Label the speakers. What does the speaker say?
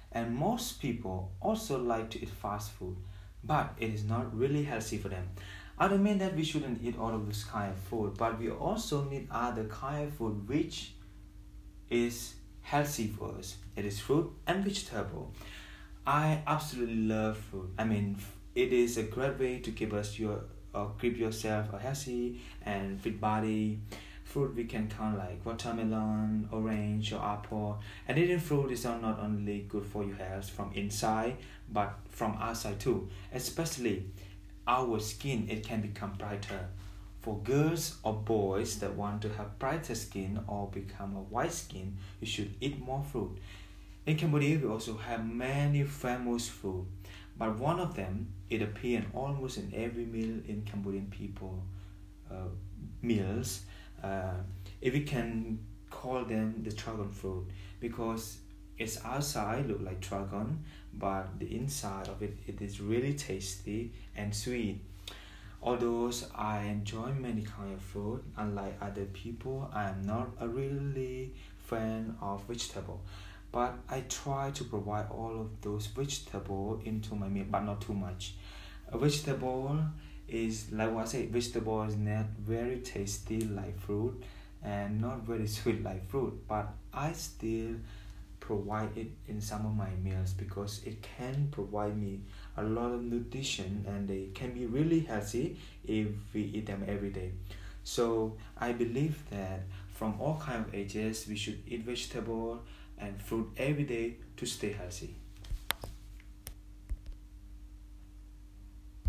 Speaker 1: and most people also like to eat fast food, but it is not really healthy for them. I don't mean that we shouldn't eat all of this kind of food, but we also need other kind of food which is healthy for us. It is fruit and vegetable. I absolutely love fruit. I mean, it is a great way to keep us your uh, keep yourself a healthy and fit body. Fruit we can count like watermelon, orange, or apple. And eating fruit is not only good for your health from inside, but from outside too. Especially our skin, it can become brighter. For girls or boys that want to have brighter skin or become a white skin, you should eat more fruit. In Cambodia, we also have many famous food, but one of them it appears almost in every meal in Cambodian people uh, meals. Uh, if we can call them the dragon fruit because it's outside look like dragon, but the inside of it it is really tasty and sweet. Although I enjoy many kind of food, unlike other people, I am not a really fan of vegetable but I try to provide all of those vegetable into my meal, but not too much. A vegetable is like what I say, vegetable is not very tasty like fruit and not very sweet like fruit, but I still provide it in some of my meals because it can provide me a lot of nutrition and they can be really healthy if we eat them every day. So I believe that from all kind of ages we should eat vegetable and fruit every day to stay healthy.